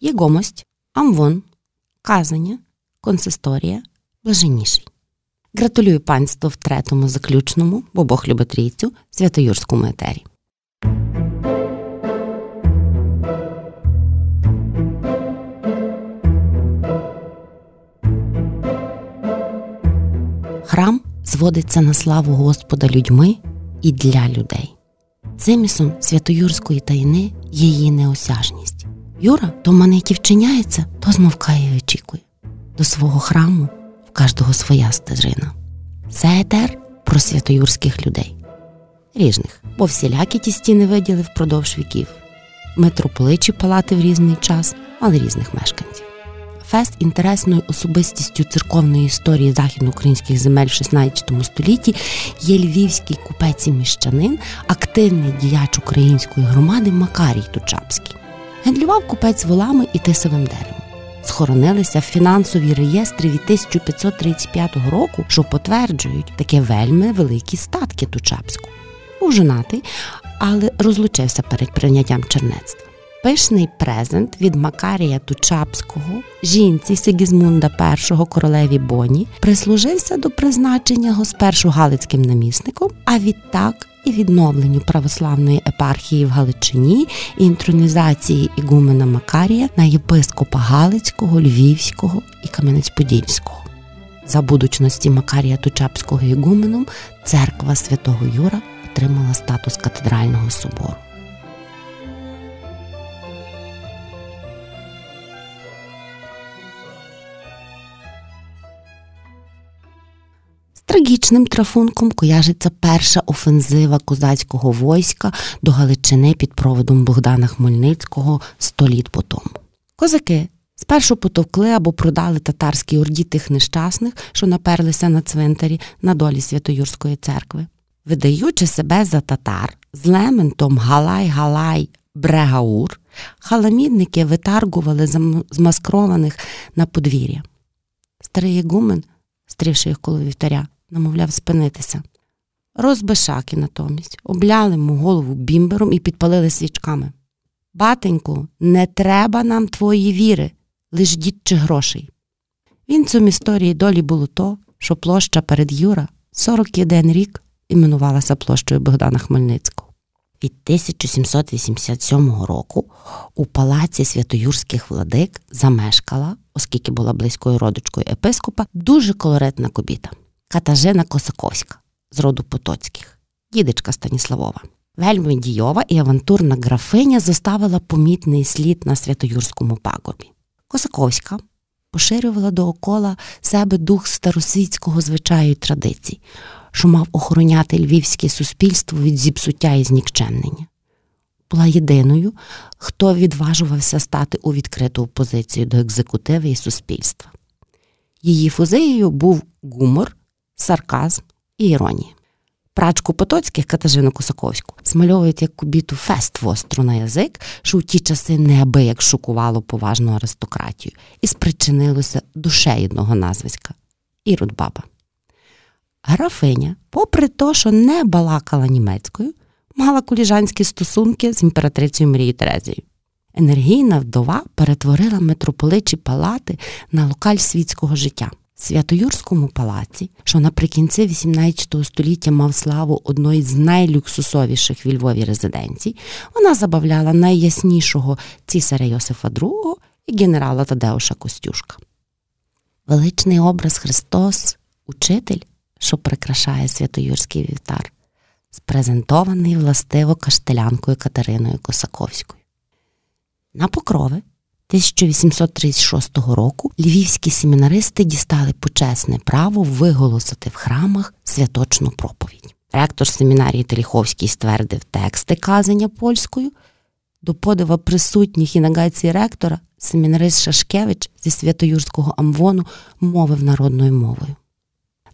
єгомость, амвон, казання, консисторія, блаженніший. Гратулюю панству в третьому заключному, бо Бог любить трійцю, святоюрському етері. Храм зводиться на славу Господа людьми і для людей. Цимісом святоюрської тайни є її неосяжність. Юра то манеті вчиняється, то змовкає і очікує. До свого храму в кожного своя стежина. Це етер про святоюрських людей. Ріжних, бо всілякі ті стіни виділи впродовж віків. Митрополичі палати в різний час, але різних мешканців. Фест інтересною особистістю церковної історії західноукраїнських земель в XVI столітті є львівський купець і міщанин, активний діяч української громади Макарій Тучапський. Гендлював купець волами і тисовим деревом. Схоронилися в фінансові реєстри від 1535 року, що потверджують таке вельми великі статки Тучапську. Був женатий, але розлучився перед прийняттям чернецтва. Пишний презент від Макарія Тучапського, жінці Сигізмунда І королеві Боні, прислужився до призначення його спершу Галицьким намісником, а відтак і відновленню православної епархії в Галичині і інтронізації ігумена Макарія на єпископа Галицького, Львівського і Кам'янець-Подільського. За будучності Макарія Тучапського ігуменом церква святого Юра отримала статус катедрального собору. Трагічним трафунком кояжиться перша офензива козацького войська до Галичини під проводом Богдана Хмельницького сто літ по тому. Козаки спершу потовкли або продали татарській орді тих нещасних, що наперлися на цвинтарі на долі Святоюрської церкви. Видаючи себе за татар з лементом Галай-Галай Брегаур, халамідники витаргували змаскрованих на подвір'я. Старий ігумен, стрівши їх коло вівтаря, намовляв спинитися. Розбишаки натомість обляли му голову бімбером і підпалили свічками. Батеньку, не треба нам твої віри, лиш дід чи грошей. Вінцем історії долі було то, що площа перед Юра 41 рік іменувалася площею Богдана Хмельницького. Від 1787 року у палаці святоюрських владик замешкала, оскільки була близькою родичкою епископа, дуже колоритна кобіта. Катажина Косаковська з роду Потоцьких, дідечка Станіславова. Вельми дійова і авантурна графиня заставила помітний слід на святоюрському пагорбі. Косаковська поширювала доокола себе дух старосвітського звичаю і традицій, що мав охороняти львівське суспільство від зіпсуття і знікчемнення. Була єдиною, хто відважувався стати у відкриту опозицію до екзекутиви і суспільства. Її фузеєю був гумор сарказм і іронія. Прачку Потоцьких Катажину Косаковську змальовують як кубіту фест востро на язик, що у ті часи неабияк шокувало поважну аристократію, і спричинилося душеєдного назвиська Ірод Баба. Графиня, попри те, що не балакала німецькою, мала коліжанські стосунки з імператрицею Марією Терезією. Енергійна вдова перетворила митрополичі палати на локаль світського життя. Святоюрському палаці, що наприкінці XVIII століття мав славу одної з найлюксусовіших в Львові резиденцій, вона забавляла найяснішого цісаря Йосифа II і генерала Тадеуша Костюшка. Величний образ Христос, учитель, що прикрашає святоюрський вівтар, спрезентований властиво каштелянкою Катериною Косаковською. На покрови 1836 року львівські семінаристи дістали почесне право виголосити в храмах святочну проповідь. Ректор семінарії Теліховський ствердив тексти казання польською. До подива присутніх і нагації ректора семінарист Шашкевич зі Святоюрського Амвону мовив народною мовою.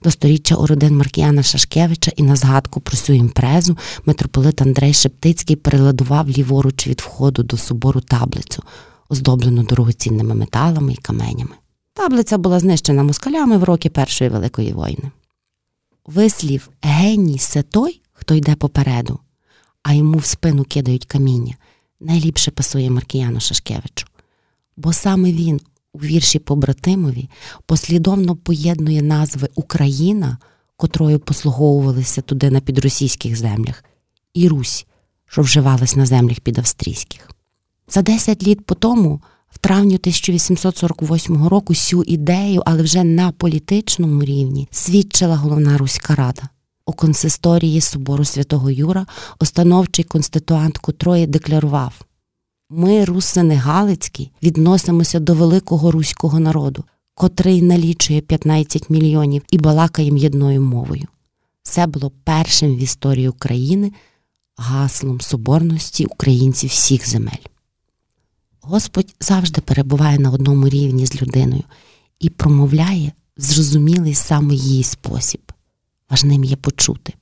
До сторіччя уродин Маркіяна Шашкевича і на згадку про цю імпрезу митрополит Андрей Шептицький переладував ліворуч від входу до собору таблицю оздоблену дорогоцінними металами і каменями. Таблиця була знищена москалями в роки Першої Великої війни. Вислів геній це той, хто йде попереду, а йому в спину кидають каміння, найліпше пасує Маркіяну Шашкевичу. бо саме він у вірші побратимові послідовно поєднує назви Україна, котрою послуговувалися туди на підросійських землях, і Русь, що вживалась на землях підавстрійських. За 10 літ по тому, в травні 1848 року, цю ідею, але вже на політичному рівні, свідчила головна Руська Рада. У консисторії собору святого Юра установчий конституант котрої декларував ми, русини Галицькі, відносимося до великого руського народу, котрий налічує 15 мільйонів і балакаєм єдною мовою. Це було першим в історії України гаслом соборності українців всіх земель. Господь завжди перебуває на одному рівні з людиною і промовляє в зрозумілий саме її спосіб. Важним є почути.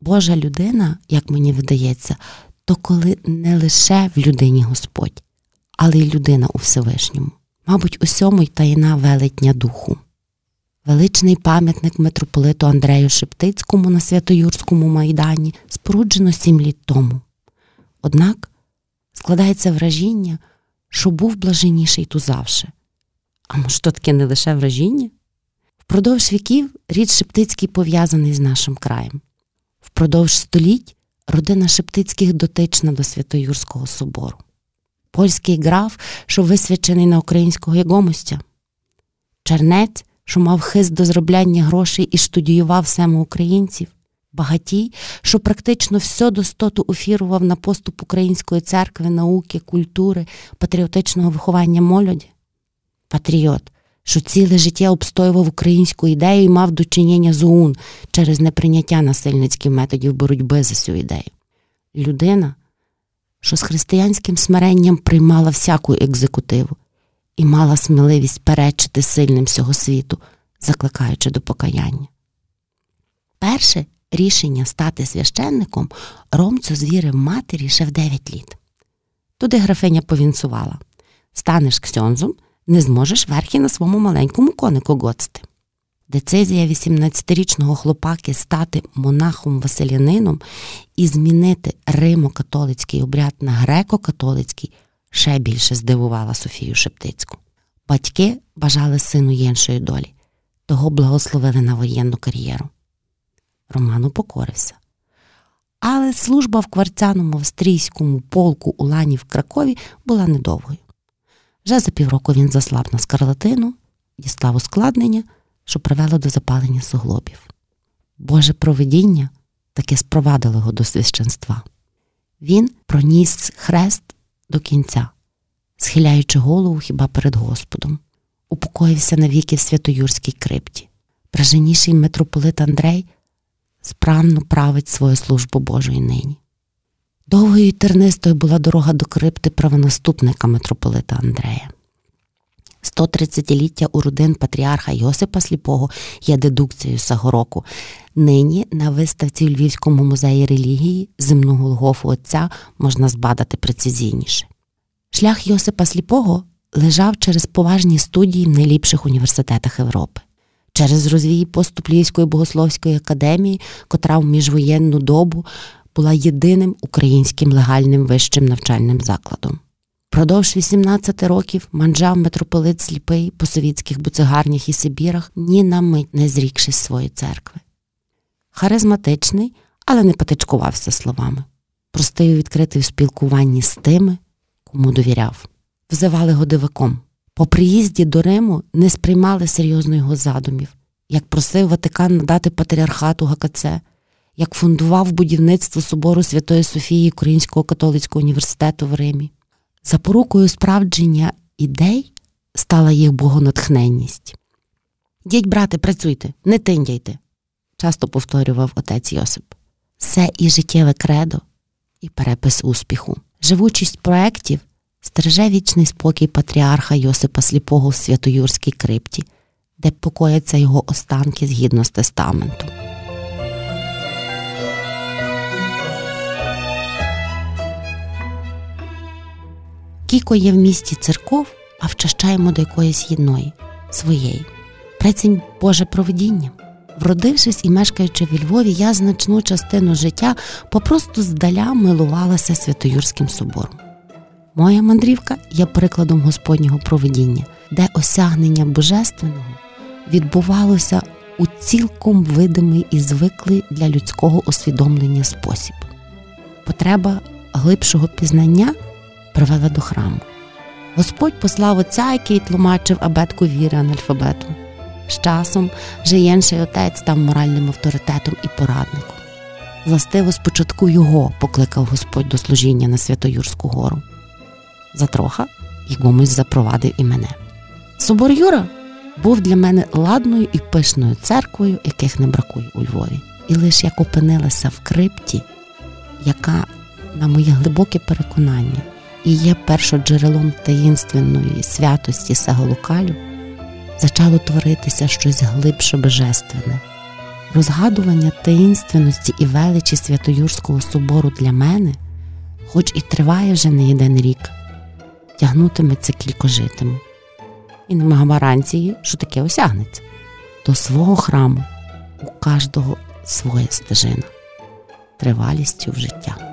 Божа людина, як мені видається, то коли не лише в людині Господь, але й людина у Всевишньому. Мабуть, усьому й таїна велетня духу. Величний пам'ятник митрополиту Андрею Шептицькому на Святоюрському майдані споруджено сім літ тому. Однак складається вражіння, що був блаженніший тузавше. А може, то таке не лише вражіння? Впродовж віків рід Шептицький пов'язаний з нашим краєм. Впродовж століть родина Шептицьких дотична до Святоюрського собору. Польський граф, що висвячений на українського ягомостя, Чернець, що мав хист до зробляння грошей і студіював саме українців, багатій, що практично все достоту офірував на поступ української церкви, науки, культури, патріотичного виховання молоді, патріот, що ціле життя обстоював українську ідею і мав дочинення з ОУН через неприйняття насильницьких методів боротьби за цю ідею. Людина, що з християнським смиренням приймала всяку екзекутиву і мала сміливість перечити сильним всього світу, закликаючи до покаяння. Перше рішення стати священником Ромцю звірив матері ще в 9 літ. Туди графиня повінцувала станеш ксьонзом, не зможеш верхи на своєму маленькому конику гоцти. Децизія 18-річного хлопаки стати монахом-василянином і змінити римо-католицький обряд на греко-католицький ще більше здивувала Софію Шептицьку. Батьки бажали сину іншої долі, того благословили на воєнну кар'єру. Роман упокорився. Але служба в кварцяному австрійському полку у Лані в Кракові була недовгою. Вже за півроку він заслаб на скарлатину, дістав ускладнення, що привело до запалення суглобів. Боже провидіння таке спровадило його до священства. Він проніс хрест до кінця, схиляючи голову хіба перед Господом, упокоївся навіки в Святоюрській крипті. Браженіший митрополит Андрей справно править свою службу Божої нині. Довгою і тернистою була дорога до крипти правонаступника митрополита Андрея. 130-ліття у родин патріарха Йосипа Сліпого є дедукцією сього року. Нині на виставці у Львівському музеї релігії земного Голгофу Отця можна збадати прецизійніше. Шлях Йосипа Сліпого лежав через поважні студії в найліпших університетах Європи, через розвій поступ Львівської богословської академії, котра в міжвоєнну добу була єдиним українським легальним вищим навчальним закладом. Продовж 18 років манджав митрополит сліпий по совітських буцегарнях і Сибірах, ні на мить не зрікшись своєї церкви. Харизматичний, але не патичкувався словами. Простий відкритий у спілкуванні з тими, кому довіряв. Взивали його диваком. По приїзді до Риму не сприймали серйозно його задумів, як просив Ватикан надати патріархату ГКЦ, як фундував будівництво собору Святої Софії Українського католицького університету в Римі. Запорукою справдження ідей стала їх богонатхненність. Діть, брате, працюйте, не тиндяйте, часто повторював отець Йосип. Все і життєве кредо, і перепис успіху. Живучість проєктів стереже вічний спокій патріарха Йосипа Сліпого в Святоюрській крипті, де покояться його останки згідно з тестаментом. Кіко є в місті церков, а вчащаємо до якоїсь єдної, своєї. Прецінь Боже провидіння. Вродившись і мешкаючи в Львові, я значну частину життя попросту здаля милувалася Святоюрським собором. Моя мандрівка є прикладом Господнього проведіння, де осягнення божественного відбувалося у цілком видимий і звиклий для людського усвідомлення спосіб. Потреба глибшого пізнання привела до храму. Господь послав отця, який тлумачив абетку віри анальфабетом. З часом вже інший отець став моральним авторитетом і порадником. Властиво спочатку його покликав Господь до служіння на Святоюрську гору. Затроха якомусь запровадив і мене. Собор Юра був для мене ладною і пишною церквою, яких не бракує у Львові. І лише як опинилася в крипті, яка, на моє глибоке переконання, і є першоджерелом таїнственної святості сего локалю, зачало творитися щось глибше божественне. Розгадування таїнственності і величі Святоюрського собору для мене, хоч і триває вже не один рік, тягнутиметься кількожитиму. І нема гарантії, що таке осягнеться. До свого храму у кожного своя стежина, тривалістю в життя.